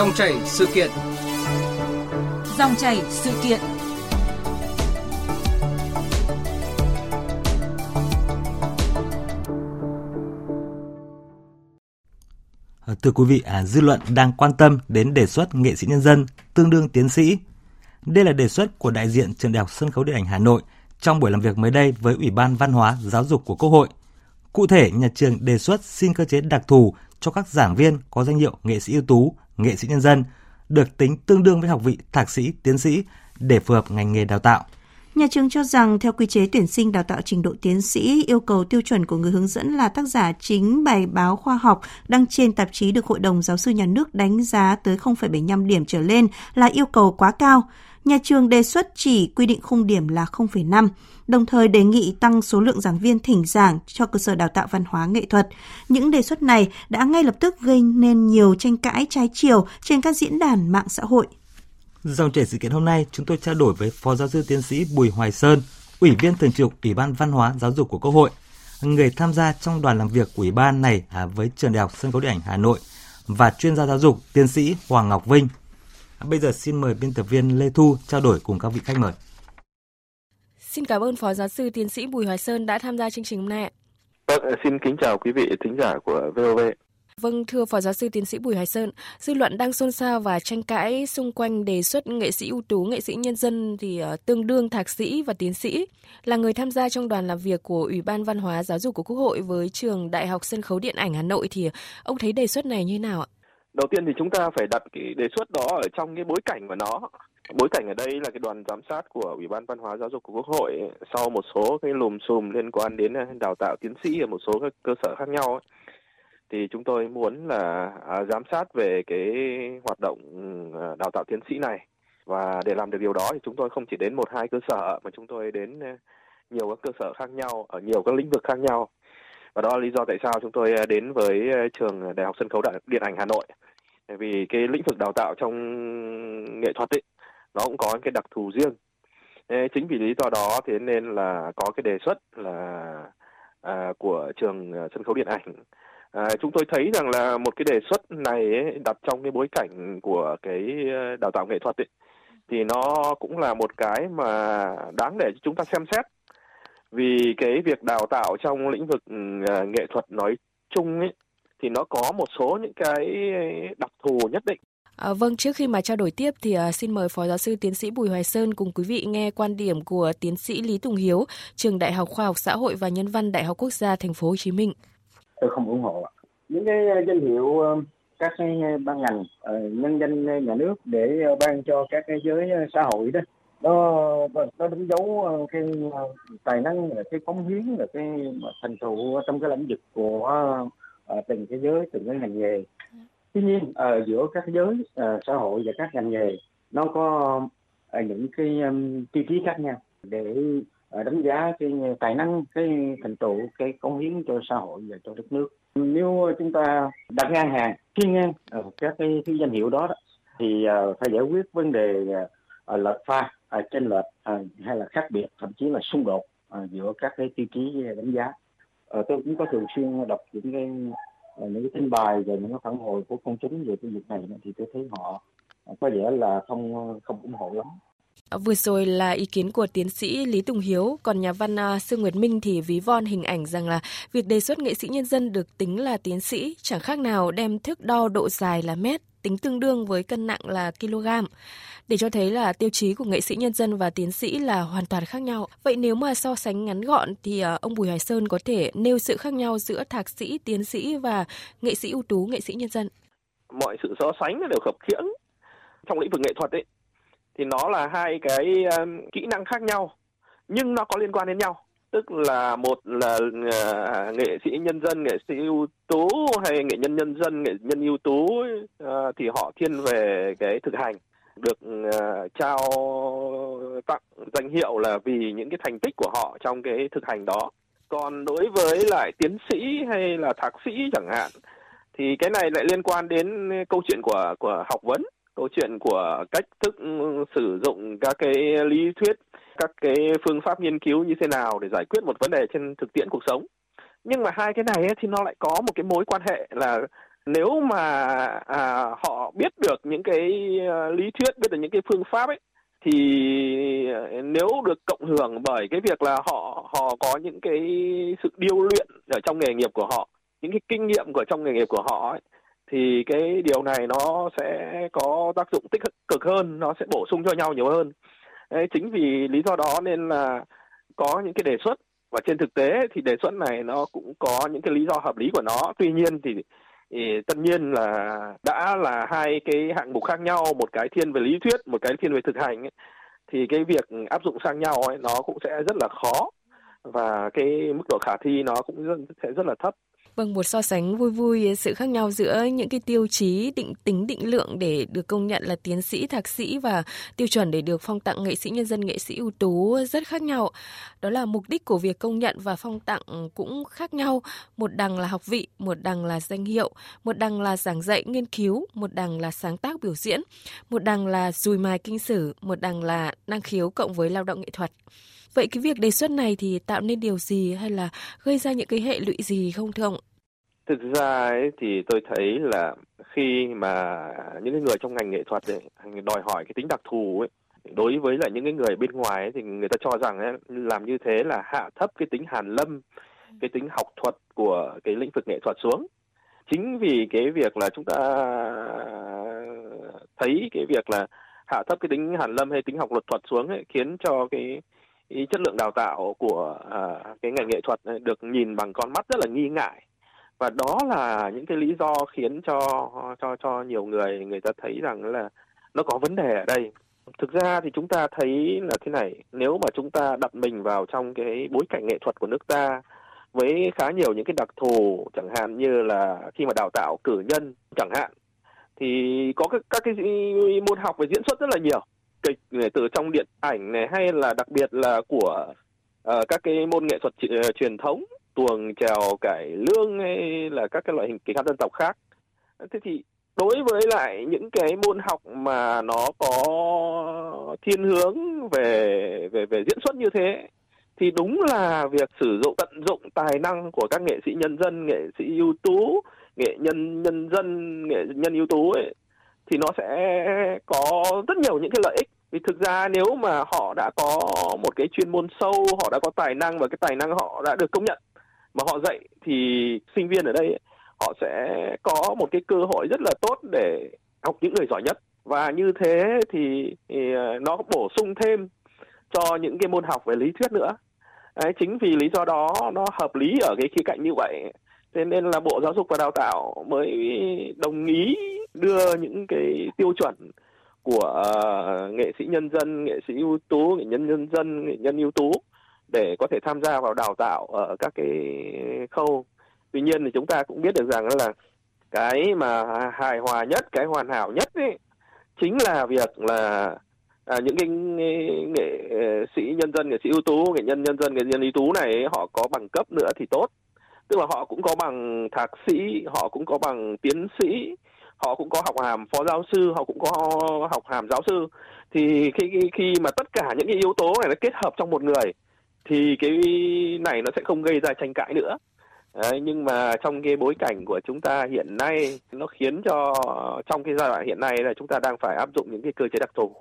Dòng chảy sự kiện. Dòng chảy sự kiện. Ờ, thưa quý vị, à, dư luận đang quan tâm đến đề xuất nghệ sĩ nhân dân tương đương tiến sĩ. Đây là đề xuất của đại diện Trường Đại học Sân khấu Điện ảnh Hà Nội trong buổi làm việc mới đây với Ủy ban Văn hóa Giáo dục của Quốc hội. Cụ thể, nhà trường đề xuất xin cơ chế đặc thù cho các giảng viên có danh hiệu nghệ sĩ ưu tú, nghệ sĩ nhân dân được tính tương đương với học vị thạc sĩ, tiến sĩ để phù hợp ngành nghề đào tạo. Nhà trường cho rằng theo quy chế tuyển sinh đào tạo trình độ tiến sĩ, yêu cầu tiêu chuẩn của người hướng dẫn là tác giả chính bài báo khoa học đăng trên tạp chí được Hội đồng Giáo sư Nhà nước đánh giá tới 0,75 điểm trở lên là yêu cầu quá cao. Nhà trường đề xuất chỉ quy định khung điểm là 0,5, đồng thời đề nghị tăng số lượng giảng viên thỉnh giảng cho cơ sở đào tạo văn hóa nghệ thuật. Những đề xuất này đã ngay lập tức gây nên nhiều tranh cãi trái chiều trên các diễn đàn mạng xã hội. Dòng chảy sự kiện hôm nay, chúng tôi trao đổi với Phó Giáo sư Tiến sĩ Bùi Hoài Sơn, Ủy viên Thường trực Ủy ban Văn hóa Giáo dục của Quốc hội, người tham gia trong đoàn làm việc của Ủy ban này à, với Trường Đại học Sân khấu Điện ảnh Hà Nội và chuyên gia giáo dục Tiến sĩ Hoàng Ngọc Vinh. Bây giờ xin mời biên tập viên Lê Thu trao đổi cùng các vị khách mời. Xin cảm ơn Phó Giáo sư Tiến sĩ Bùi Hoài Sơn đã tham gia chương trình hôm nay. Vâng, xin kính chào quý vị thính giả của VOV. Vâng, thưa Phó Giáo sư Tiến sĩ Bùi Hoài Sơn, dư luận đang xôn xao và tranh cãi xung quanh đề xuất nghệ sĩ ưu tú, nghệ sĩ nhân dân thì uh, tương đương thạc sĩ và tiến sĩ. Là người tham gia trong đoàn làm việc của Ủy ban Văn hóa Giáo dục của Quốc hội với trường Đại học Sân khấu Điện ảnh Hà Nội thì ông thấy đề xuất này như nào ạ? Đầu tiên thì chúng ta phải đặt cái đề xuất đó ở trong cái bối cảnh của nó. Bối cảnh ở đây là cái đoàn giám sát của Ủy ban Văn hóa Giáo dục của Quốc hội sau một số cái lùm xùm liên quan đến à, đào tạo tiến sĩ ở một số các cơ sở khác nhau ấy thì chúng tôi muốn là à, giám sát về cái hoạt động à, đào tạo tiến sĩ này. Và để làm được điều đó thì chúng tôi không chỉ đến một hai cơ sở mà chúng tôi đến à, nhiều các cơ sở khác nhau ở nhiều các lĩnh vực khác nhau và đó là lý do tại sao chúng tôi à, đến với à, trường đại học sân khấu điện ảnh hà nội. Vì cái lĩnh vực đào tạo trong nghệ thuật ấy nó cũng có cái đặc thù riêng. Chính vì lý do đó thế nên là có cái đề xuất là à, của trường à, sân khấu điện ảnh. À, chúng tôi thấy rằng là một cái đề xuất này ấy, đặt trong cái bối cảnh của cái đào tạo nghệ thuật ấy, thì nó cũng là một cái mà đáng để chúng ta xem xét vì cái việc đào tạo trong lĩnh vực ừ, nghệ thuật nói chung ấy thì nó có một số những cái đặc thù nhất định. À, vâng, trước khi mà trao đổi tiếp thì uh, xin mời Phó Giáo sư Tiến sĩ Bùi Hoài Sơn cùng quý vị nghe quan điểm của Tiến sĩ Lý Tùng Hiếu, trường Đại học Khoa học Xã hội và Nhân văn Đại học Quốc gia Thành phố Hồ Chí Minh. Tôi không ủng hộ những cái ờ, danh hiệu ờ, các cái ban ngành ờ, nhân danh nhà nước để ban cho các cái giới xã hội đó nó nó đánh dấu ờ, cái ờ, tài năng là cái cống hiến là cái thành tựu trong cái lĩnh vực của ờ, từng cái giới từng cái ngành nghề. Tuy nhiên ở giữa các giới xã hội và các ngành nghề nó có những cái tiêu chí khác nhau. Để đánh giá cái tài năng cái thành tựu cái cống hiến cho xã hội và cho đất nước. Nếu chúng ta đặt ngang hàng kiên ngang uh, các cái, cái danh hiệu đó, đó thì uh, phải giải quyết vấn đề uh, À, lệch pha à, trên lệch à, hay là khác biệt thậm chí là xung đột giữa các cái tiêu chí đánh giá. Ờ, tôi cũng có thường xuyên đọc những cái những cái tin bài về những cái phản hồi của công chúng về cái việc này thì tôi thấy họ có vẻ là không không ủng hộ lắm. Vừa rồi là ý kiến của tiến sĩ Lý Tùng Hiếu, còn nhà văn Sương Nguyệt Minh thì ví von hình ảnh rằng là việc đề xuất nghệ sĩ nhân dân được tính là tiến sĩ chẳng khác nào đem thước đo độ dài là mét, tính tương đương với cân nặng là kg. Để cho thấy là tiêu chí của nghệ sĩ nhân dân và tiến sĩ là hoàn toàn khác nhau. Vậy nếu mà so sánh ngắn gọn thì à, ông Bùi Hoài Sơn có thể nêu sự khác nhau giữa thạc sĩ, tiến sĩ và nghệ sĩ ưu tú, nghệ sĩ nhân dân. Mọi sự so sánh đều khập khiễng trong lĩnh vực nghệ thuật ấy thì nó là hai cái à, kỹ năng khác nhau nhưng nó có liên quan đến nhau tức là một là uh, nghệ sĩ nhân dân nghệ sĩ ưu tú hay nghệ nhân nhân dân nghệ nhân ưu tú uh, thì họ thiên về cái thực hành. Được uh, trao tặng danh hiệu là vì những cái thành tích của họ trong cái thực hành đó. Còn đối với lại tiến sĩ hay là thạc sĩ chẳng hạn thì cái này lại liên quan đến câu chuyện của của học vấn câu chuyện của cách thức ừ, sử dụng các cái lý thuyết các cái phương pháp nghiên cứu như thế nào để giải quyết một vấn đề trên thực tiễn cuộc sống. Nhưng mà hai cái này ấy, thì nó lại có một cái mối quan hệ là nếu mà à, họ biết được những cái ờ, lý thuyết biết được những cái phương pháp ấy thì ờ, nếu được cộng hưởng bởi cái việc là họ họ có những cái sự điêu luyện ở trong nghề nghiệp của họ những cái kinh nghiệm của trong nghề nghiệp của họ ấy, thì cái điều này nó sẽ có tác dụng tích cực hơn nó sẽ bổ sung cho nhau nhiều hơn. Đấy, chính vì lý do đó nên là có những cái đề xuất. Và trên thực tế thì đề xuất này nó cũng có những cái lý do hợp lý của nó. Tuy nhiên thì, thì tất nhiên là đã là hai cái hạng mục khác nhau một cái thiên về lý thuyết một cái thiên về thực hành ấy, thì cái việc áp dụng sang nhau ấy nó cũng sẽ rất là khó. Và cái mức độ khả thi nó cũng rất, sẽ rất là thấp. Vâng, một so sánh vui vui sự khác nhau giữa những cái tiêu chí định tính định lượng để được công nhận là tiến sĩ, thạc sĩ và tiêu chuẩn để được phong tặng nghệ sĩ nhân dân, nghệ sĩ ưu tú rất khác nhau. Đó là mục đích của việc công nhận và phong tặng cũng khác nhau. Một đằng là học vị, một đằng là danh hiệu, một đằng là giảng dạy nghiên cứu, một đằng là sáng tác biểu diễn, một đằng là dùi mài kinh sử, một đằng là năng khiếu cộng với lao động nghệ thuật. Vậy cái việc đề xuất này thì tạo nên điều gì hay là gây ra những cái hệ lụy gì không thưa ông? Thực ra ấy, thì tôi thấy là khi mà những người trong ngành nghệ thuật ấy, đòi hỏi cái tính đặc thù ấy, đối với lại những cái người bên ngoài ấy, thì người ta cho rằng ấy, làm như thế là hạ thấp cái tính hàn lâm, cái tính học thuật của cái lĩnh vực nghệ thuật xuống. Chính vì cái việc là chúng ta thấy cái việc là hạ thấp cái tính hàn lâm hay tính học luật thuật xuống ấy, khiến cho cái cái chất lượng đào tạo của uh, cái ngành nghệ thuật được nhìn bằng con mắt rất là nghi ngại. Và đó là những cái lý do khiến cho cho cho nhiều người người ta thấy rằng là nó có vấn đề ở đây. Thực ra thì chúng ta thấy là thế này nếu mà chúng ta đặt mình vào trong cái bối cảnh nghệ thuật của nước ta với khá nhiều những cái đặc thù chẳng hạn như là khi mà đào tạo cử nhân chẳng hạn thì có các, các cái môn học về diễn xuất rất là nhiều kịch này từ trong điện ảnh này hay là đặc biệt là của uh, các cái môn nghệ thuật uh, truyền thống tuồng trèo cải lương hay là các cái loại hình kịch hát dân tộc khác. Thế thì đối với lại những cái môn học mà nó có thiên hướng về về về diễn xuất như thế thì đúng là việc sử dụng tận dụng tài năng của các nghệ sĩ nhân dân nghệ sĩ ưu tú nghệ nhân nhân dân nghệ nhân ưu tú ấy thì nó sẽ có rất nhiều những cái lợi ích. Vì thực ra nếu mà họ đã có một cái chuyên môn sâu họ đã có tài năng và cái tài năng họ đã được công nhận mà họ dạy thì sinh viên ở đây họ sẽ có một cái cơ hội rất là tốt để học những người giỏi nhất. Và như thế thì, thì ờ, nó bổ sung thêm cho những cái môn học về lý thuyết nữa. Đấy, chính vì lý do đó nó hợp lý ở cái khía cạnh như vậy. Thế nên là bộ giáo dục và đào tạo mới đồng ý đưa những cái tiêu chuẩn của à, nghệ sĩ nhân dân nghệ sĩ ưu tú nghệ nhân nhân dân nghệ nhân ưu tú để có thể tham gia vào đào tạo ở các cái khâu. Tuy nhiên thì chúng ta cũng biết được rằng là cái mà hài hòa nhất cái hoàn hảo nhất ấy, chính là việc là à, những cái nghệ ờ, sĩ nhân dân nghệ sĩ ưu tú nghệ nhân nhân dân nghệ nhân ưu tú này họ có bằng cấp nữa thì tốt. Tức là họ cũng có bằng thạc sĩ họ cũng có bằng tiến sĩ họ cũng có học hàm phó giáo sư họ cũng có học hàm giáo sư. Thì khi khi mà tất cả những cái yếu tố này nó kết hợp trong một người thì cái này nó sẽ không gây ra tranh cãi nữa. Đấy, nhưng mà trong cái bối cảnh của chúng ta hiện nay nó khiến cho trong cái giai đoạn hiện nay là chúng ta đang phải áp dụng những cái cơ chế đặc thù.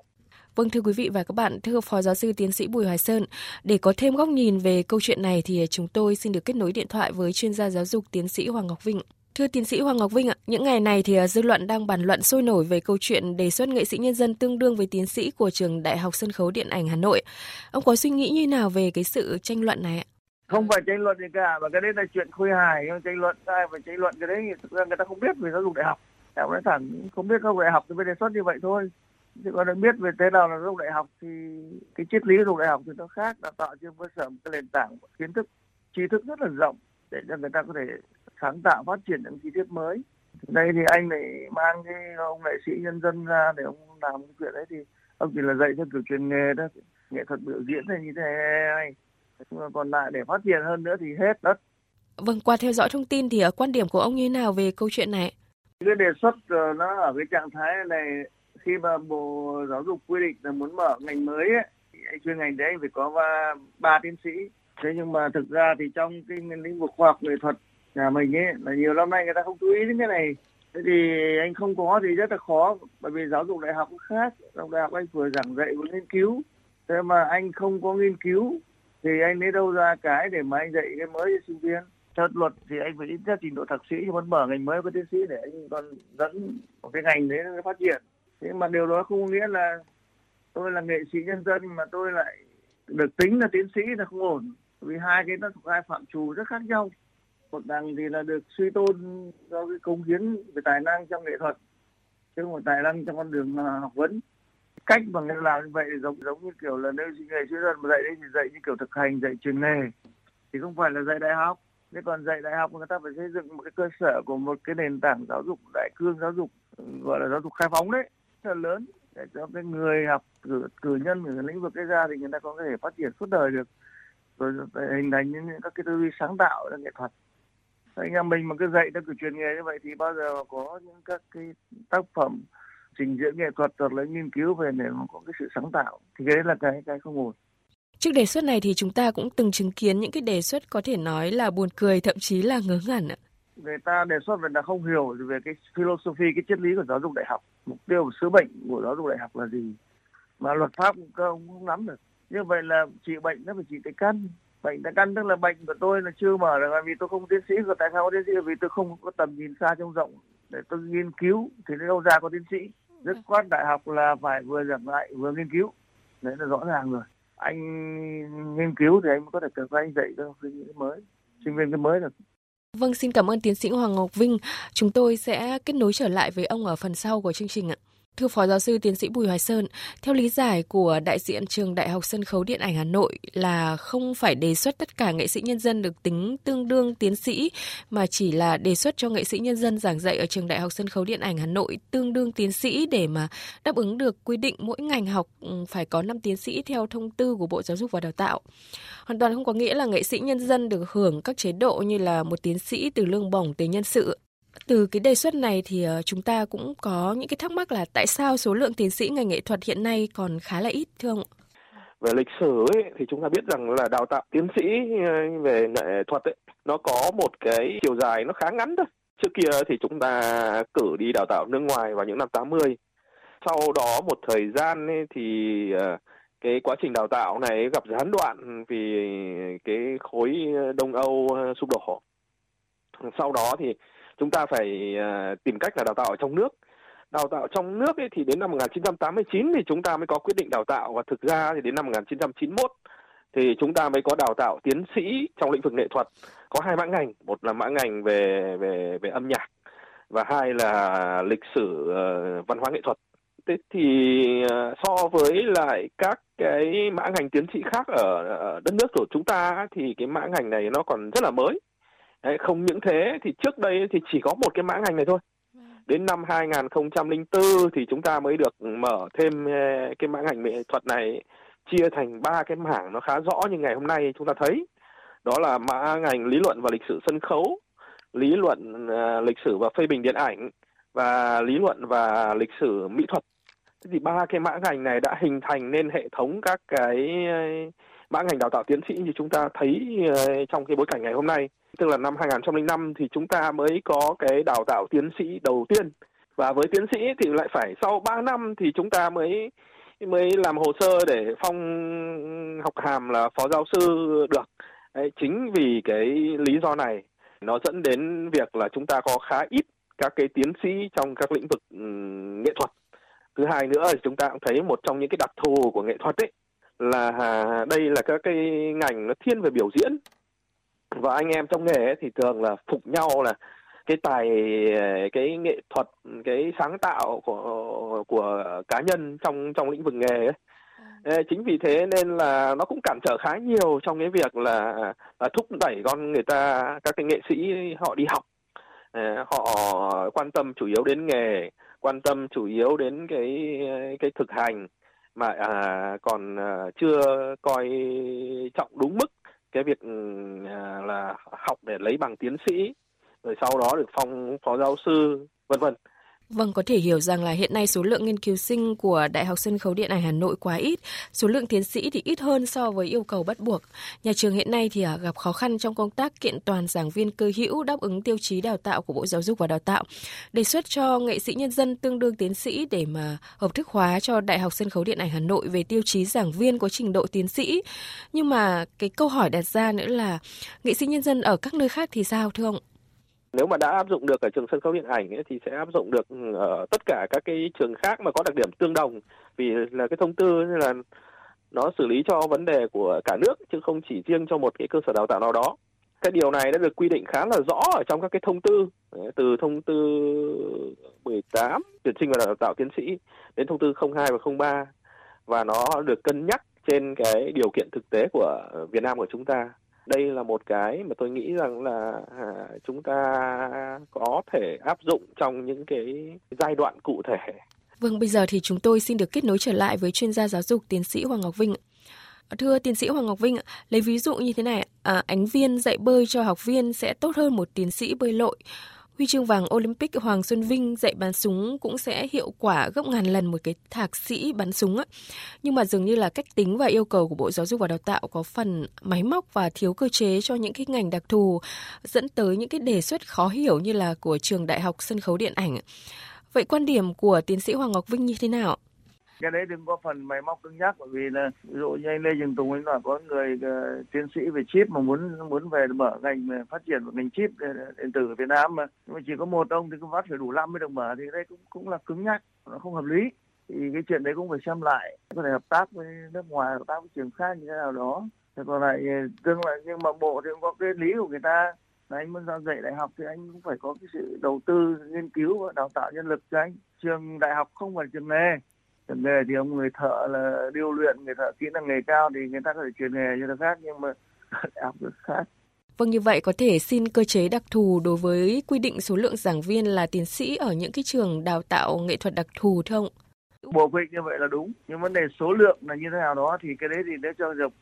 Vâng thưa quý vị và các bạn, thưa Phó Giáo sư Tiến sĩ Bùi Hoài Sơn, để có thêm góc nhìn về câu chuyện này thì chúng tôi xin được kết nối điện thoại với chuyên gia giáo dục tiến sĩ Hoàng Ngọc vịnh Thưa tiến sĩ Hoàng Ngọc Vinh ạ, những ngày này thì à, dư luận đang bàn luận sôi nổi về câu chuyện đề xuất nghệ sĩ nhân dân tương đương với tiến sĩ của trường Đại học Sân khấu Điện ảnh Hà Nội. Ông có suy nghĩ như nào về cái sự tranh luận này ạ? Không phải tranh luận gì cả, mà cái đấy là chuyện khôi hài, nhưng tranh luận ai phải tranh luận cái đấy thực ra người ta không biết về giáo dục đại học. Đạo nói thẳng không biết không đại học thì mới đề xuất như vậy thôi. Chứ còn được biết về thế nào là giáo dục đại học thì cái triết lý giáo dục đại học thì nó khác, đào tạo trên cơ sở một cái nền tảng kiến thức, tri thức rất là rộng để cho người ta có thể sáng tạo phát triển những chi tiết mới. Đây thì anh lại mang cái ông nghệ sĩ nhân dân ra để ông làm cái chuyện đấy thì ông chỉ là dạy theo kiểu truyền nghề đó nghệ thuật biểu diễn này như thế này. Nhưng mà còn lại để phát triển hơn nữa thì hết đất. Vâng qua theo dõi thông tin thì ở quan điểm của ông như thế nào về câu chuyện này? Cái đề xuất ờ, nó ở cái trạng thái này khi mà bộ giáo dục quy định là muốn mở ngành mới ấy, anh chuyên ngành đấy anh phải có ba tiến sĩ. Thế nhưng mà thực ra thì trong cái lĩnh vực khoa học nghệ thuật nhà mình ấy, là nhiều năm nay người ta không chú ý đến cái này. Thế thì anh không có thì rất là khó, bởi vì giáo dục đại học cũng khác. Giáo dục đại học anh vừa giảng dạy, vừa nghiên cứu. Thế mà anh không có nghiên cứu, thì anh lấy đâu ra cái để mà anh dạy cái mới cho sinh viên? Theo luật thì anh phải ít nhất trình độ thạc sĩ cho muốn mở ngành mới có tiến sĩ để anh còn dẫn một cái ngành đấy nó phát triển. Thế mà điều đó không có nghĩa là tôi là nghệ sĩ nhân dân, mà tôi lại được tính là tiến sĩ là không ổn. Vì hai cái nó thuộc hai phạm trù rất khác nhau một đằng thì là được suy tôn do cái công hiến về tài năng trong nghệ thuật chứ không phải tài năng trong con đường à, học vấn. Cách mà người làm như vậy giống giống như kiểu là nếu nghệ sĩ dân mà dạy đấy thì dạy như kiểu thực hành dạy truyền nghề thì không phải là dạy đại học. Thế còn dạy đại học người ta phải xây dựng một cái cơ sở của một cái nền tảng giáo dục đại cương giáo dục gọi là giáo dục khai phóng đấy rất là lớn để cho cái người học cử, cử nhân ở lĩnh vực cái ra thì người ta có thể phát triển suốt đời được. Rồi hình thành những các cái tư duy sáng tạo trong nghệ thuật anh em mình mà cứ dạy theo kiểu truyền nghề như vậy thì bao giờ có những các cái tác phẩm trình diễn nghệ thuật hoặc là nghiên cứu về để có cái sự sáng tạo thì cái đấy là cái cái không ổn Trước đề xuất này thì chúng ta cũng từng chứng kiến những cái đề xuất có thể nói là buồn cười thậm chí là ngớ ngẩn ạ. Người ta đề xuất về là không hiểu về cái philosophy, cái triết lý của giáo dục đại học. Mục tiêu sứ mệnh của giáo dục đại học là gì? Mà luật pháp cũng không, không nắm được. Như vậy là trị bệnh nó phải trị cái căn. Bệnh tại căn tức là bệnh của tôi là chưa mở được vì tôi không tiến sĩ. Rồi tại sao có tiến sĩ? Vì tôi không có tầm nhìn xa trông rộng để tôi nghiên cứu thì đâu ra có tiến sĩ. Rất quát đại học là phải vừa giảng dạy vừa nghiên cứu. Đấy là rõ ràng rồi anh nghiên cứu thì anh mới có thể cho anh dạy cho sinh viên mới sinh viên cái mới được Vâng, xin cảm ơn tiến sĩ Hoàng Ngọc Vinh. Chúng tôi sẽ kết nối trở lại với ông ở phần sau của chương trình ạ. Thưa Phó Giáo sư Tiến sĩ Bùi Hoài Sơn, theo lý giải của đại diện trường Đại học Sân khấu Điện ảnh Hà Nội là không phải đề xuất tất cả nghệ sĩ nhân dân được tính tương đương tiến sĩ, mà chỉ là đề xuất cho nghệ sĩ nhân dân giảng dạy ở trường Đại học Sân khấu Điện ảnh Hà Nội tương đương tiến sĩ để mà đáp ứng được quy định mỗi ngành học ừ, phải có 5 tiến sĩ theo thông tư của Bộ Giáo dục và Đào tạo. Hoàn toàn không có nghĩa là nghệ sĩ nhân dân được hưởng các chế độ như là một tiến sĩ từ lương bổng tới nhân sự từ cái đề xuất này thì ờ, chúng ta cũng có những cái thắc mắc là tại sao số lượng tiến sĩ ngành nghệ thuật hiện nay còn khá là ít thưa ông về lịch sử ấy, thì chúng ta biết rằng là đào tạo tiến sĩ ờ, về nghệ thuật ấy, nó có một cái chiều dài nó khá ngắn thôi. Trước kia thì chúng ta cử đi đào tạo nước ngoài vào những năm 80. Sau đó một thời gian ấy, thì ờ, cái quá trình đào tạo này gặp gián đoạn vì cái khối Đông Âu sụp đổ. Sau đó thì chúng ta phải ờ, tìm cách là đào tạo ở trong nước. Đào tạo trong nước ấy thì đến năm 1989 thì chúng ta mới có quyết định đào tạo. Và thực ra thì đến năm 1991 thì chúng ta mới có đào tạo tiến sĩ trong lĩnh vực nghệ thuật. Có hai mã ngành một là mã ngành về về về âm nhạc và hai là lịch sử uh, văn hóa nghệ thuật. Thế thì uh, so với lại các cái mã ngành tiến sĩ khác ở, ở đất nước của chúng ta thì cái mã ngành này nó còn rất là mới. Đấy, không những thế thì trước đây thì chỉ có một cái mã ngành này thôi. Đến năm 2004 thì chúng ta mới được mở thêm ờ, cái mã ngành nghệ thuật này chia thành ba cái mảng nó khá rõ như ngày hôm nay chúng ta thấy. Đó là mã ngành lý luận và lịch sử sân khấu, lý luận uh, lịch sử và phê bình điện ảnh và lý luận và lịch sử mỹ thuật. Thế thì ba cái mã ngành này đã hình thành nên hệ thống các cái mã ngành đào tạo tiến sĩ như chúng ta thấy ờ, trong cái bối cảnh ngày hôm nay tức là năm 2005 thì chúng ta mới có cái đào tạo tiến sĩ đầu tiên và với tiến sĩ thì lại phải sau 3 năm thì chúng ta mới mới làm hồ sơ để phong học hàm là phó giáo sư được. Đấy, chính vì cái lý do này nó dẫn đến việc là chúng ta có khá ít các cái tiến sĩ trong các lĩnh vực um, nghệ thuật. Thứ hai nữa thì chúng ta cũng thấy một trong những cái đặc thù của nghệ thuật ấy là đây là các cái ngành nó thiên về biểu diễn và anh em trong nghề ấy thì thường là phục nhau là cái tài cái nghệ thuật cái sáng tạo của của cá nhân trong trong lĩnh vực nghề ấy. À. chính vì thế nên là nó cũng cản trở khá nhiều trong cái việc là, là thúc đẩy con người ta các cái nghệ sĩ họ đi học họ quan tâm chủ yếu đến nghề quan tâm chủ yếu đến cái cái thực hành mà à, còn à, chưa coi trọng đúng mức cái việc ừ, à, là học để lấy bằng tiến sĩ rồi sau đó được phong phó giáo sư vân vân. Vâng, có thể hiểu rằng là hiện nay số lượng nghiên cứu sinh của Đại học Sân khấu Điện ảnh Hà Nội quá ít, số lượng tiến sĩ thì ít hơn so với yêu cầu bắt buộc. Nhà trường hiện nay thì à, gặp khó khăn trong công tác kiện toàn giảng viên cơ hữu đáp ứng tiêu chí đào tạo của Bộ Giáo dục và Đào tạo. Đề xuất cho nghệ sĩ nhân dân tương đương tiến sĩ để mà hợp thức hóa cho Đại học Sân khấu Điện ảnh Hà Nội về tiêu chí giảng viên có trình độ tiến sĩ. Nhưng mà cái câu hỏi đặt ra nữa là nghệ sĩ nhân dân ở các nơi khác thì sao thưa ông? Nếu mà đã áp dụng được ở trường sân khấu điện ảnh ấy, thì sẽ áp dụng được ừ, ở tất cả các cái trường khác mà có đặc điểm tương đồng. Vì là cái thông tư là nó xử lý cho vấn đề của cả nước chứ không chỉ riêng cho một cái cơ sở đào tạo nào đó. Cái điều này đã được quy định khá là rõ ở trong các cái thông tư từ thông tư 18 tuyển sinh và đào tạo tiến sĩ đến thông tư 02 và 03 và nó được cân nhắc trên cái điều kiện thực tế của Việt Nam của chúng ta đây là một cái mà tôi nghĩ rằng là à, chúng ta có thể áp dụng trong những cái giai đoạn cụ thể. Vâng, bây giờ thì chúng tôi xin được kết nối trở lại với chuyên gia giáo dục tiến sĩ Hoàng Ngọc Vinh. Thưa tiến sĩ Hoàng Ngọc Vinh, lấy ví dụ như thế này, à, ánh viên dạy bơi cho học viên sẽ tốt hơn một tiến sĩ bơi lội. Huy chương vàng Olympic Hoàng Xuân Vinh dạy bắn súng cũng sẽ hiệu quả gấp ngàn lần một cái thạc sĩ bắn súng á. Nhưng mà dường như là cách tính và yêu cầu của Bộ Giáo dục và Đào tạo có phần máy móc và thiếu cơ chế cho những cái ngành đặc thù, dẫn tới những cái đề xuất khó hiểu như là của trường Đại học Sân khấu Điện ảnh. Vậy quan điểm của tiến sĩ Hoàng Ngọc Vinh như thế nào? Cái đấy đừng có phần máy móc cứng nhắc bởi vì là ví dụ như anh Lê dừng Tùng ấy là có người uh, tiến sĩ về chip mà muốn muốn về mở ngành ờ, phát triển một ngành chip ờ, điện tử ở Việt Nam mà. Nhưng mà chỉ có một ông thì cũng vắt phải đủ năm mới được mở thì đây cũng cũng là cứng nhắc nó không hợp lý. Thì cái chuyện đấy cũng phải xem lại có thể hợp tác với nước ngoài hợp tác với trường khác như thế nào đó. Thế còn lại tương lại nhưng mà bộ thì cũng có cái lý của người ta. Là anh muốn ra dạy đại học thì anh cũng phải có cái sự đầu tư nghiên cứu và đào tạo nhân lực cho anh. Trường đại học không phải trường nghề trường nghề thì ông người thợ là điêu luyện người thợ kỹ năng nghề cao thì người ta có thể truyền nghề cho nó khác nhưng mà học rất khác. Vâng như vậy có thể xin cơ chế đặc thù đối với quy định số lượng giảng viên là tiến sĩ ở những cái trường đào tạo nghệ thuật đặc thù thưa ông? Bộ quy định như vậy là đúng, nhưng vấn đề số lượng là như thế nào đó thì cái đấy thì nếu cho dục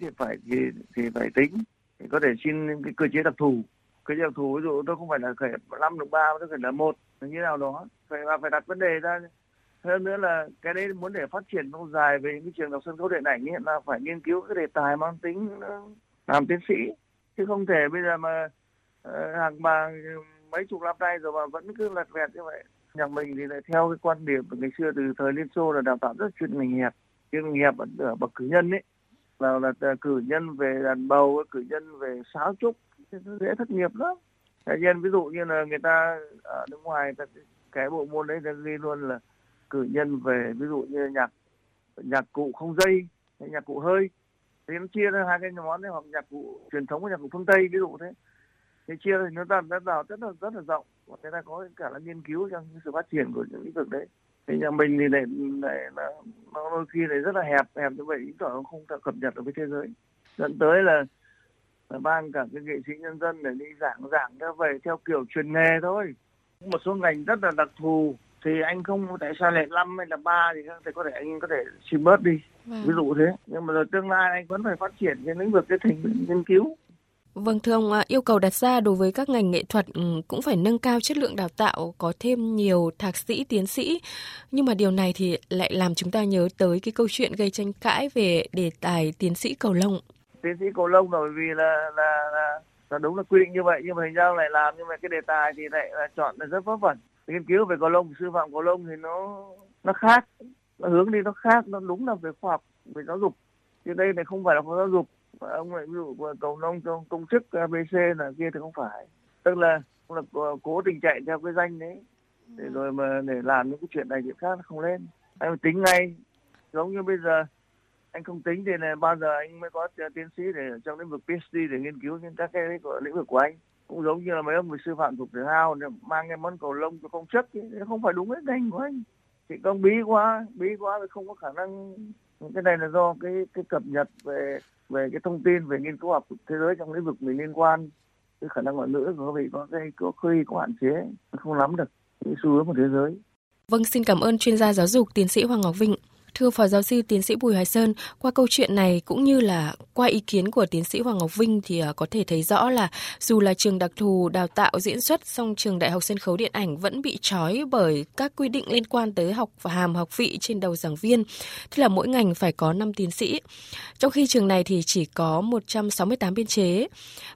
thì phải thì thì phải tính. Thì có thể xin cái cơ chế đặc thù. Cơ chế đặc thù ví dụ tôi không phải là khởi năm được ba tôi phải là một. Như thế nào đó. Phải phải đặt vấn đề ra hơn nữa là cái đấy muốn để phát triển lâu dài về những cái trường học sân khấu điện ảnh hiện là phải nghiên cứu cái đề tài mang tính ờ, làm tiến sĩ. Chứ không thể bây giờ mà ờ, hàng bà, mấy chục năm nay rồi mà vẫn cứ lật vẹt như vậy. Nhà mình thì lại theo cái quan điểm của ngày xưa từ thời liên xô là đào tạo rất chuyên ngành hẹp chuyên ngành hẹp ở bậc cử nhân ấy, là là cử nhân về đàn bầu, cử nhân về sáo trúc dễ thất nghiệp lắm. Thế nhân ví dụ như là người ta ở nước ngoài cái bộ môn đấy là ghi luôn là cử nhân về ví dụ như nhạc nhạc cụ không dây hay nhạc cụ hơi. Thì nó chia ra hai cái món đấy hoặc nhạc cụ truyền thống và nhạc cụ phương tây ví dụ thế. Thì chia thì nó ta đã vào rất là rất là rộng. Và người ta có cả là nghiên cứu trong sự phát triển của những lĩnh vực đấy. Thì nhà mình thì này này nó, nó đôi khi này rất là hẹp hẹp như vậy chứng tỏ không thể cập nhật được với thế giới. Dẫn tới là, là ban cả cái nghệ sĩ nhân dân để đi giảng giảng ra về theo kiểu truyền nghề thôi. Một số ngành rất là đặc thù thì anh không tại sao lại năm hay là ba thì có thể anh có thể xin bớt đi vâng. ví dụ thế nhưng mà rồi tương lai anh vẫn phải phát triển cái lĩnh vực cái thành nghiên cứu Vâng thưa ông, yêu cầu đặt ra đối với các ngành nghệ thuật ừ, cũng phải nâng cao chất lượng đào tạo, có thêm nhiều thạc sĩ, tiến sĩ. Nhưng mà điều này thì lại làm chúng ta nhớ tới cái câu chuyện gây tranh cãi về đề tài tiến sĩ cầu lông. Tiến sĩ cầu lông bởi vì là là, là là đúng là quy định như vậy nhưng mà hình ra lại làm nhưng mà cái đề tài thì lại là chọn là rất vớ vẩn nghiên cứu về cầu lông sư phạm cầu lông thì nó nó khác. Nó hướng đi nó khác nó đúng là về khoa học về giáo dục. Chứ đây này không phải là khoa giáo dục. Mà ông lại ví dụ cầu lông trong công chức abc là kia thì không phải. Tức là là cố tình chạy theo cái danh đấy. Để rồi mà để làm những cái chuyện này chuyện khác nó không lên. Anh tính ngay. Giống như bây giờ anh không tính thì là bao giờ anh mới có tiến sĩ để trong lĩnh vực PhD để nghiên cứu những các cái lĩnh vực của anh cũng giống như là mấy ông người sư phạm thuộc thể thao mang cái món cầu lông cho công chức thì không phải đúng cái ngành của anh. Chị công bí quá bí quá thì không có khả năng. Cái này là do cái cái cập nhật về về cái thông tin về nghiên cứu học thế giới trong lĩnh vực mình liên quan. Cái khả năng ngoại ngữ của các vị có cái, có khi có hạn chế, không nắm được. Cái xu hướng của thế giới. Vâng xin cảm ơn chuyên gia giáo dục tiến sĩ Hoàng Ngọc Vinh Thưa Phó Giáo sư Tiến sĩ Bùi Hoài Sơn, qua câu chuyện này cũng như là qua ý kiến của Tiến sĩ Hoàng Ngọc Vinh thì à, có thể thấy rõ là dù là trường đặc thù đào tạo diễn xuất, song trường Đại học Sân khấu Điện ảnh vẫn bị trói bởi các quy định liên quan tới học và hàm học vị trên đầu giảng viên, tức là mỗi ngành phải có 5 tiến sĩ. Trong khi trường này thì chỉ có 168 biên chế.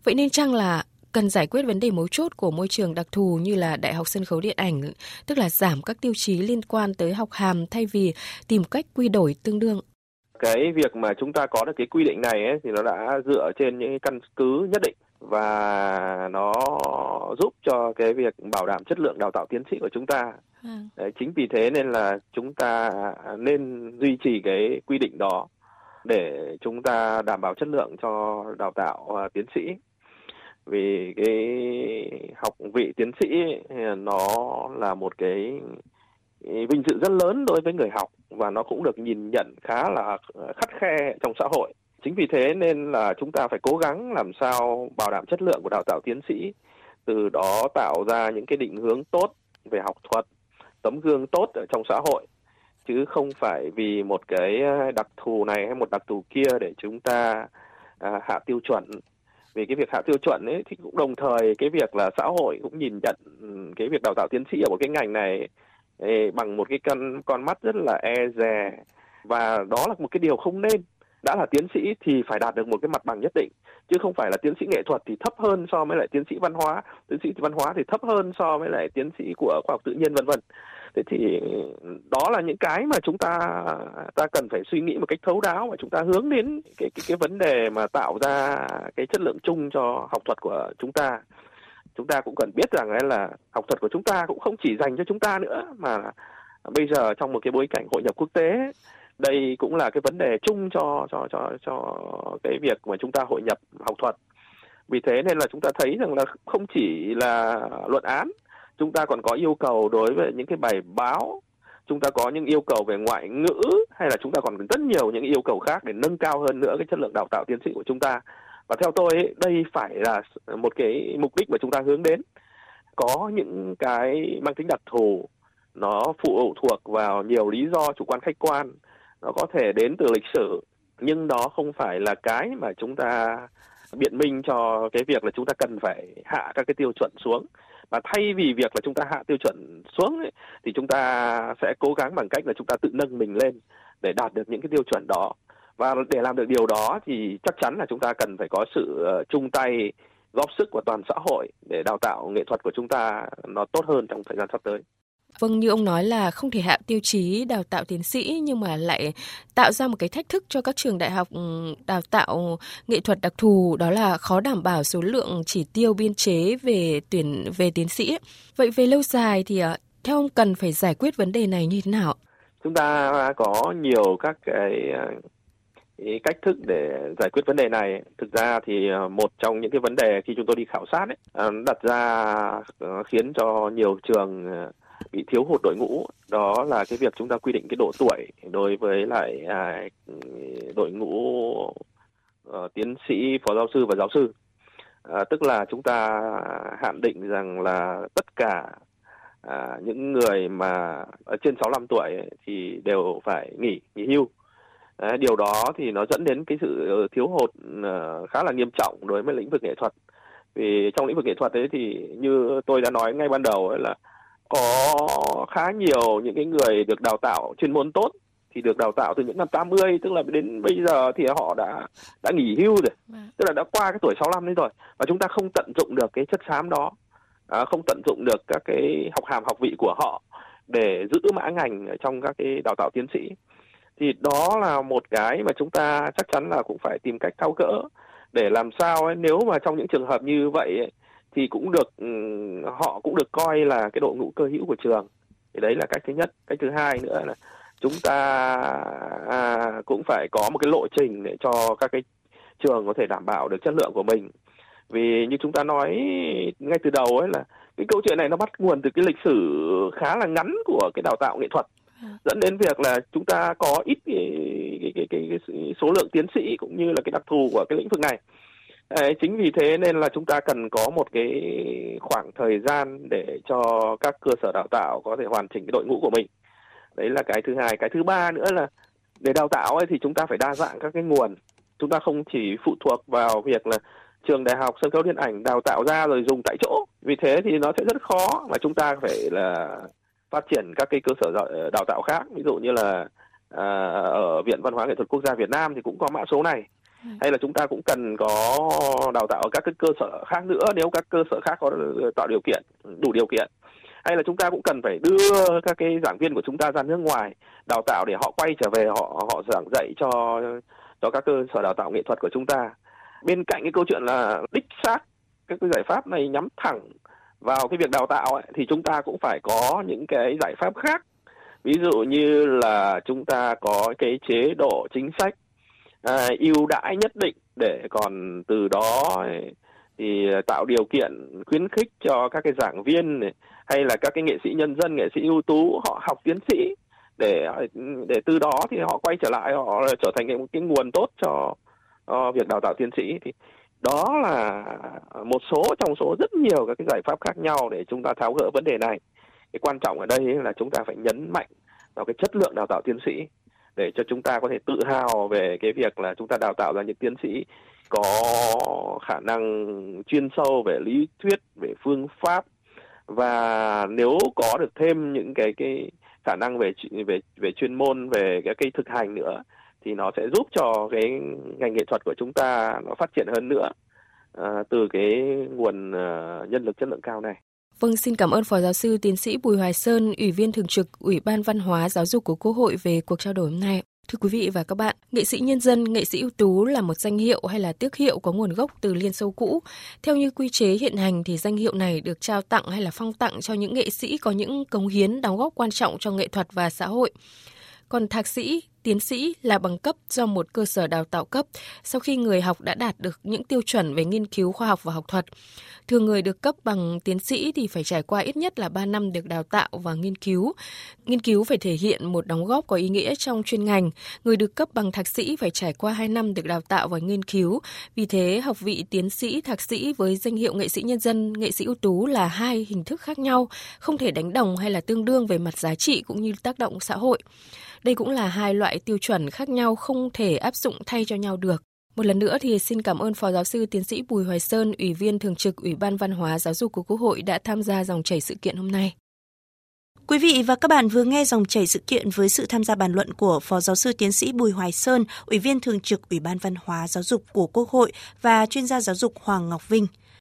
Vậy nên chăng là cần giải quyết vấn đề mấu chốt của môi trường đặc thù như là Đại học Sân khấu Điện ảnh, tức là giảm các tiêu chí liên quan tới học hàm thay vì tìm cách quy đổi tương đương. Cái việc mà chúng ta có được cái quy định này ấy, thì nó đã dựa trên những căn cứ nhất định và nó giúp cho cái việc bảo đảm chất lượng đào tạo tiến sĩ của chúng ta. À. Đấy, chính vì thế nên là chúng ta nên duy trì cái quy định đó để chúng ta đảm bảo chất lượng cho đào tạo uh, tiến sĩ vì cái học vị tiến sĩ nó là một cái vinh dự rất lớn đối với người học và nó cũng được nhìn nhận khá là ờ, khắt khe trong xã hội. Chính vì thế nên là chúng ta phải cố gắng làm sao bảo đảm chất lượng của đào tạo tiến sĩ từ đó tạo ra những cái định hướng tốt về học thuật tấm gương tốt ở trong xã hội. Chứ không phải vì một cái ờ, đặc thù này hay một đặc thù kia để chúng ta à, hạ tiêu chuẩn về cái việc hạ tiêu chuẩn ấy, thì cũng đồng thời cái việc là xã hội cũng nhìn nhận cái việc đào tạo tiến sĩ ở một cái ngành này bằng một cái con con mắt rất là e dè. Và đó là một cái điều không nên. Đã là tiến sĩ thì phải đạt được một cái mặt bằng nhất định, chứ không phải là tiến sĩ nghệ thuật thì thấp hơn so với lại tiến sĩ văn hóa. Tiến sĩ văn hóa thì thấp hơn so với lại tiến sĩ của khoa học tự nhiên, vân vân thế thì đó là những cái mà chúng ta ta cần phải suy nghĩ một cách thấu đáo và chúng ta hướng đến cái cái cái vấn đề mà tạo ra cái chất lượng chung cho học thuật của chúng ta. Chúng ta cũng cần biết rằng là học thuật của chúng ta cũng không chỉ dành cho chúng ta nữa, mà bây giờ trong một cái bối cảnh hội nhập quốc tế, đây cũng là cái vấn đề chung cho cho cho cho cái việc mà chúng ta hội nhập học thuật. Vì thế nên là chúng ta thấy rằng là không chỉ là luận án chúng ta còn có yêu cầu đối với những cái bài báo, chúng ta có những yêu cầu về ngoại ngữ, hay là chúng ta còn rất nhiều những yêu cầu khác để nâng cao hơn nữa cái chất lượng đào tạo tiến sĩ của chúng ta. Và theo tôi đây phải là một cái mục đích mà chúng ta hướng đến. Có những cái mang tính đặc thù, nó phụ thuộc vào nhiều lý do chủ quan khách quan, nó có thể đến từ lịch sử, nhưng đó không phải là cái mà chúng ta biện minh cho cái việc là chúng ta cần phải hạ các cái tiêu chuẩn xuống và thay vì việc là chúng ta hạ tiêu chuẩn xuống ấy, thì chúng ta sẽ cố gắng bằng cách là chúng ta tự nâng mình lên để đạt được những cái tiêu chuẩn đó và để làm được điều đó thì chắc chắn là chúng ta cần phải có sự ờ, chung tay góp sức của toàn xã hội để đào tạo nghệ thuật của chúng ta nó tốt hơn trong thời gian sắp tới. Vâng, như ông nói là không thể hạ tiêu chí đào tạo tiến sĩ nhưng mà lại tạo ra một cái thách thức cho các trường đại học ừ, đào tạo nghệ thuật đặc thù đó là khó đảm bảo số lượng chỉ tiêu biên chế về tuyển về tiến sĩ. Vậy về lâu dài thì ờ, theo ông cần phải giải quyết vấn đề này như thế nào? Chúng ta có nhiều các cái ờ, cách thức để giải quyết vấn đề này thực ra thì ờ, một trong những cái vấn đề khi chúng tôi đi khảo sát ấy, đặt ra khiến cho nhiều trường bị thiếu hụt đội ngũ. Đó là cái việc chúng ta quy định cái độ tuổi đối với lại à, đội ngũ à, tiến sĩ phó giáo sư và giáo sư. À, tức là chúng ta hạn định rằng là tất cả à, những người mà ở trên 65 tuổi ấy, thì đều phải nghỉ nghỉ hưu. À, điều đó thì nó dẫn đến cái sự thiếu hụt à, khá là nghiêm trọng đối với lĩnh vực nghệ thuật. Vì trong lĩnh vực nghệ thuật ấy thì như tôi đã nói ngay ban đầu ấy là có khá nhiều những cái người được đào tạo chuyên môn tốt thì được đào tạo từ những năm 80 tức là đến bây giờ thì họ đã đã nghỉ hưu rồi. Vâng. tức là đã qua cái tuổi 65 đấy rồi. Và chúng ta không tận dụng được cái chất xám đó. À, không tận dụng được các cái học hàm học vị của họ để giữ mã ngành trong các cái đào tạo tiến sĩ. Thì đó là một cái mà chúng ta chắc chắn là cũng phải tìm cách thao gỡ để làm sao ấy, nếu mà trong những trường hợp như vậy ấy, thì cũng được ừ, họ cũng được coi là cái đội ngũ cơ hữu của trường. Thì đấy là cách thứ nhất. Cách thứ hai nữa là chúng ta à, cũng phải có một cái lộ trình để cho các cái trường có thể đảm bảo được chất lượng của mình. Vì như chúng ta nói ngay từ đầu ấy là cái câu chuyện này nó bắt nguồn từ cái lịch sử khá là ngắn của cái đào tạo nghệ thuật. À. dẫn đến việc là chúng ta có ít cái, cái, cái, cái, cái số lượng tiến sĩ cũng như là cái đặc thù của cái lĩnh vực này Đấy, chính vì thế nên là chúng ta cần có một cái khoảng thời gian để cho các cơ sở đào tạo có thể hoàn chỉnh cái đội ngũ của mình. Đấy là cái thứ hai. Cái thứ ba nữa là để đào tạo ấy thì chúng ta phải đa dạng các cái nguồn chúng ta không chỉ phụ thuộc vào việc là trường đại học sân khấu điện ảnh đào tạo ra rồi dùng tại chỗ vì thế thì nó sẽ rất khó mà chúng ta phải là phát triển các cái cơ sở đào tạo khác ví dụ như là à, ở viện văn hóa nghệ thuật quốc gia Việt Nam thì cũng có mã số này. Ừ. hay là chúng ta cũng cần có đào tạo ở các cái cơ sở khác nữa nếu các cơ sở khác có ờ, tạo điều kiện đủ điều kiện. Hay là chúng ta cũng cần phải đưa các cái giảng viên của chúng ta ra nước ngoài đào tạo để họ quay trở về họ họ giảng dạy cho cho các cơ sở đào tạo nghệ thuật của chúng ta. Bên cạnh cái câu chuyện là đích xác các cái giải pháp này nhắm thẳng vào cái việc đào tạo ấy, thì chúng ta cũng phải có những cái giải pháp khác. Ví dụ như là chúng ta có cái chế độ chính sách à, ưu đãi nhất định để còn từ đó thì tạo điều kiện khuyến khích cho các cái giảng viên này, hay là các cái nghệ sĩ nhân dân nghệ sĩ ưu tú họ học tiến sĩ để để từ đó thì họ quay trở lại họ trở thành một cái nguồn tốt cho uh, việc đào tạo tiến sĩ. Thì đó là một số trong số rất nhiều các cái giải pháp khác nhau để chúng ta tháo gỡ vấn đề này. Cái quan trọng ở đây là chúng ta phải nhấn mạnh vào cái chất lượng đào tạo tiến sĩ để cho chúng ta có thể tự hào về cái việc là chúng ta đào tạo ra những tiến sĩ có khả năng chuyên sâu về lý thuyết về phương pháp và nếu có được thêm những cái cái khả năng về về về chuyên môn về cái cái thực hành nữa thì nó sẽ giúp cho cái ngành nghệ thuật của chúng ta nó phát triển hơn nữa à, từ cái nguồn uh, nhân lực chất lượng cao này. Vâng, xin cảm ơn Phó Giáo sư Tiến sĩ Bùi Hoài Sơn, Ủy viên Thường trực Ủy ban Văn hóa Giáo dục của Quốc hội về cuộc trao đổi hôm nay. Thưa quý vị và các bạn, nghệ sĩ nhân dân, nghệ sĩ ưu tú là một danh hiệu hay là tước hiệu có nguồn gốc từ Liên Xô cũ. Theo như quy chế hiện hành thì danh hiệu này được trao tặng hay là phong tặng cho những nghệ sĩ có những cống hiến đóng góp quan trọng cho nghệ thuật và xã hội. Còn thạc sĩ, tiến sĩ là bằng cấp do một cơ sở đào tạo cấp sau khi người học đã đạt được những tiêu chuẩn về nghiên cứu khoa học và học thuật. Thường người được cấp bằng tiến sĩ thì phải trải qua ít nhất là 3 năm được đào tạo và nghiên cứu. Nghiên cứu phải thể hiện một đóng góp có ý nghĩa trong chuyên ngành. Người được cấp bằng thạc sĩ phải trải qua 2 năm được đào tạo và nghiên cứu. Vì thế, học vị tiến sĩ, thạc sĩ với danh hiệu nghệ sĩ nhân dân, nghệ sĩ ưu tú là hai hình thức khác nhau, không thể đánh đồng hay là tương đương về mặt giá trị cũng như tác động xã hội. Đây cũng là hai loại loại tiêu chuẩn khác nhau không thể áp dụng thay cho nhau được. Một lần nữa thì xin cảm ơn Phó Giáo sư Tiến sĩ Bùi Hoài Sơn, Ủy viên Thường trực Ủy ban Văn hóa Giáo dục của Quốc hội đã tham gia dòng chảy sự kiện hôm nay. Quý vị và các bạn vừa nghe dòng chảy sự kiện với sự tham gia bàn luận của Phó Giáo sư Tiến sĩ Bùi Hoài Sơn, Ủy viên Thường trực Ủy ban Văn hóa Giáo dục của Quốc hội và chuyên gia giáo dục Hoàng Ngọc Vinh.